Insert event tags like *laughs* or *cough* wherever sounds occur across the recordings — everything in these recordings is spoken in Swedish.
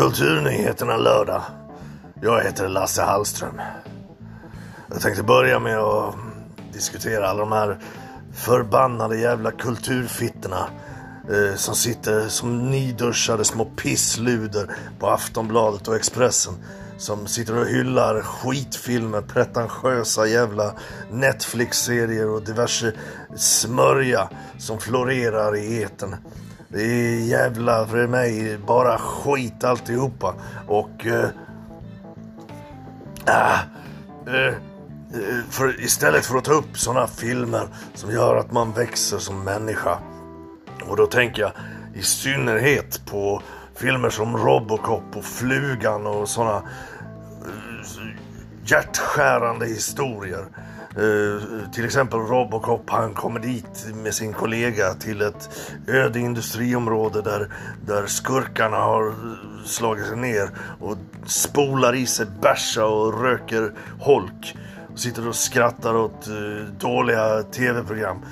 Kulturnyheterna lördag. Jag heter Lasse Hallström. Jag tänkte börja med att diskutera alla de här förbannade jävla kulturfittorna eh, som sitter som nyduschade små pissluder på Aftonbladet och Expressen som sitter och hyllar skitfilmer, pretentiösa jävla Netflix-serier och diverse smörja som florerar i etern. Det är jävla för mig bara skit alltihopa. Och... Eh, ah, eh, eh, för istället för att ta upp sådana filmer som gör att man växer som människa. Och då tänker jag i synnerhet på filmer som Robocop och Flugan och sådana eh, hjärtskärande historier. Eh, till exempel Robocop, han kommer dit med sin kollega till ett öde industriområde där, där skurkarna har slagit sig ner och spolar i sig bärsa och röker holk. Och sitter och skrattar åt eh, dåliga tv-program.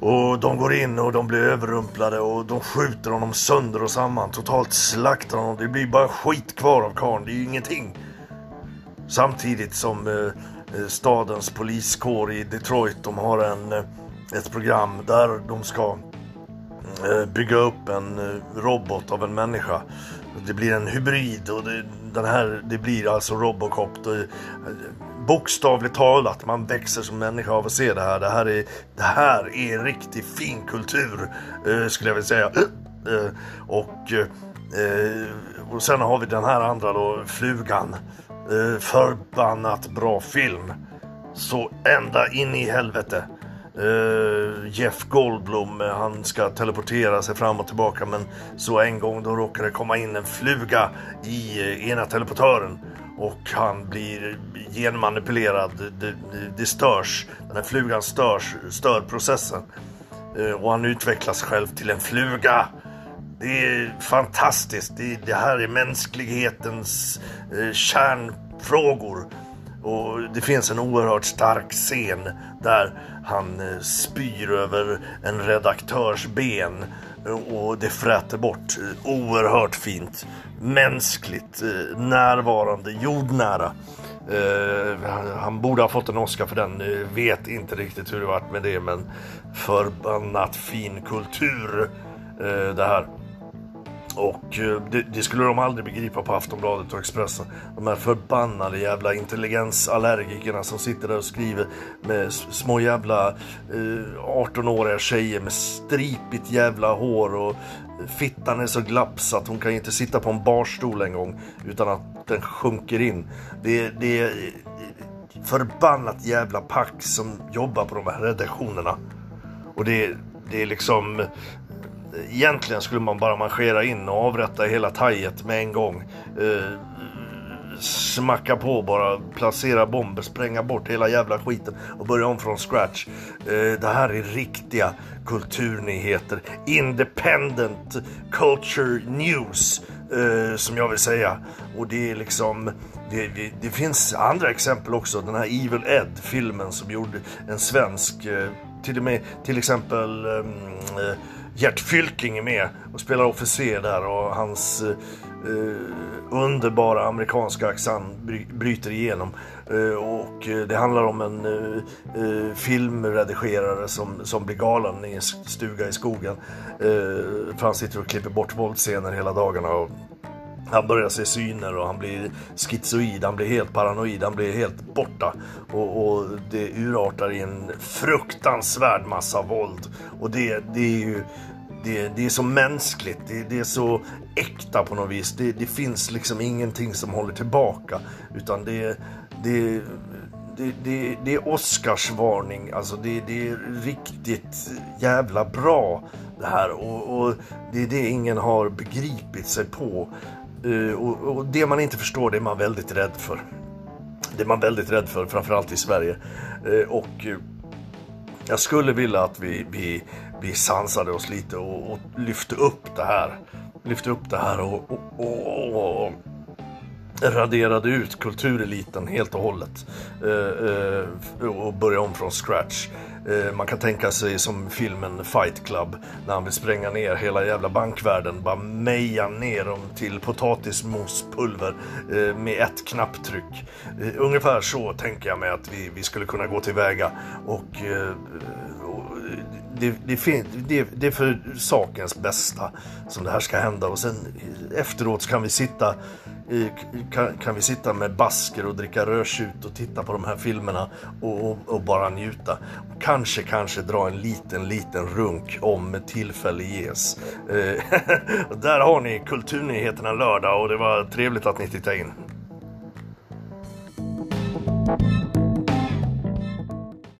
Och de går in och de blir överrumplade och de skjuter honom sönder och samman. Totalt slaktar honom. Det blir bara skit kvar av karln. Det är ju ingenting. Samtidigt som Eh, Eh, stadens poliskår i Detroit. De har en, eh, ett program där de ska eh, bygga upp en robot av en människa. Det blir en hybrid och det, den här, det blir alltså Robocop. Det, bokstavligt talat, man växer som människa av att se det här. Det här är, det här är riktig fin kultur, skulle jag vilja säga. *clears throat* och, och sen har vi den här andra då, Flugan. Eh, förbannat bra film. Så ända in i helvete. Uh, Jeff Goldblum, eh, han ska teleportera sig fram och tillbaka men så en gång då råkar det komma in en fluga i uh, ena teleportören och han blir genmanipulerad. Det, det, det störs, den här flugan störs, stör processen uh, och han utvecklas själv till en fluga. Det är fantastiskt. Det, det här är mänsklighetens eh, kärnfrågor. Och det finns en oerhört stark scen där han eh, spyr över en redaktörs ben eh, och det fräter bort. Oerhört fint. Mänskligt, eh, närvarande, jordnära. Eh, han borde ha fått en Oscar för den. Eh, vet inte riktigt hur det varit med det men förbannat fin kultur det här. Och eh, det, det, skulle de aldrig begripa på Aftonbladet och Expressen. De här förbannade jävla intelligensallergikerna som sitter där och skriver med små jävla eh, 18-åriga tjejer med stripigt jävla hår och fittan är så glapp så att hon kan inte sitta på en barstol en gång utan att den sjunker in. Det, det är eh, förbannat jävla pack som jobbar på de här redaktionerna. Och det, det är liksom egentligen skulle man bara marschera in och avrätta hela tajet med en gång. Eh, smacka på bara, placera bomber, spränga bort hela jävla skiten och börja om från scratch. Eh, det här är riktiga kulturnyheter. Independent culture news, eh, som jag vill säga. Och det är liksom... Det, det, det, finns andra exempel också. Den här Evil Ed filmen som gjorde en svensk, eh, till och med till exempel ehm, eh, Gert Fylking är med och spelar officer där och hans eh, eh underbara amerikanska accent bry bryter igenom. Eh, och eh, det handlar om en eh, eh, filmredigerare som, som blir galen i en stuga i skogen. för han sitter och klipper bort våldsscener hela dagarna. Och, han börjar se syner och han blir schizoid, han blir helt paranoid, han blir helt borta. Och, och det urartar i en fruktansvärd massa våld. Och det, det är ju det, det, är så mänskligt, det, det, är så äkta på något vis. Det, det, finns liksom ingenting som håller tillbaka. Utan det, det, det, det, är Oscarsvarning, alltså det, det är riktigt jävla bra det här. Och, och det är det ingen har begripit sig på. Eh, och, och, det man inte förstår det är man väldigt rädd för. Det är man väldigt rädd för, framförallt i Sverige. Eh, och eh, jag skulle vilja att vi, vi, vi sansade oss lite och, och lyfte upp det här. Lyfte upp det här och, och, och, raderade ut kultureliten helt och hållet eh, eh, och började om från scratch. Eh, man kan tänka sig som filmen Fight Club när han vill spränga ner hela jävla bankvärlden, bara meja ner dem till potatismospulver eh, med ett knapptryck. Eh, ungefär så tänker jag mig att vi, vi skulle kunna gå tillväga och, eh, och det, det, det, det, är för sakens bästa som det här ska hända och sen efteråt så kan vi sitta kan, kan vi sitta med basker och dricka rödtjut och titta på de här filmerna och, och, och bara njuta. Kanske, kanske dra en liten, liten runk om tillfälle ges. Eh, *laughs* där har ni Kulturnyheterna lördag och det var trevligt att ni tittade in.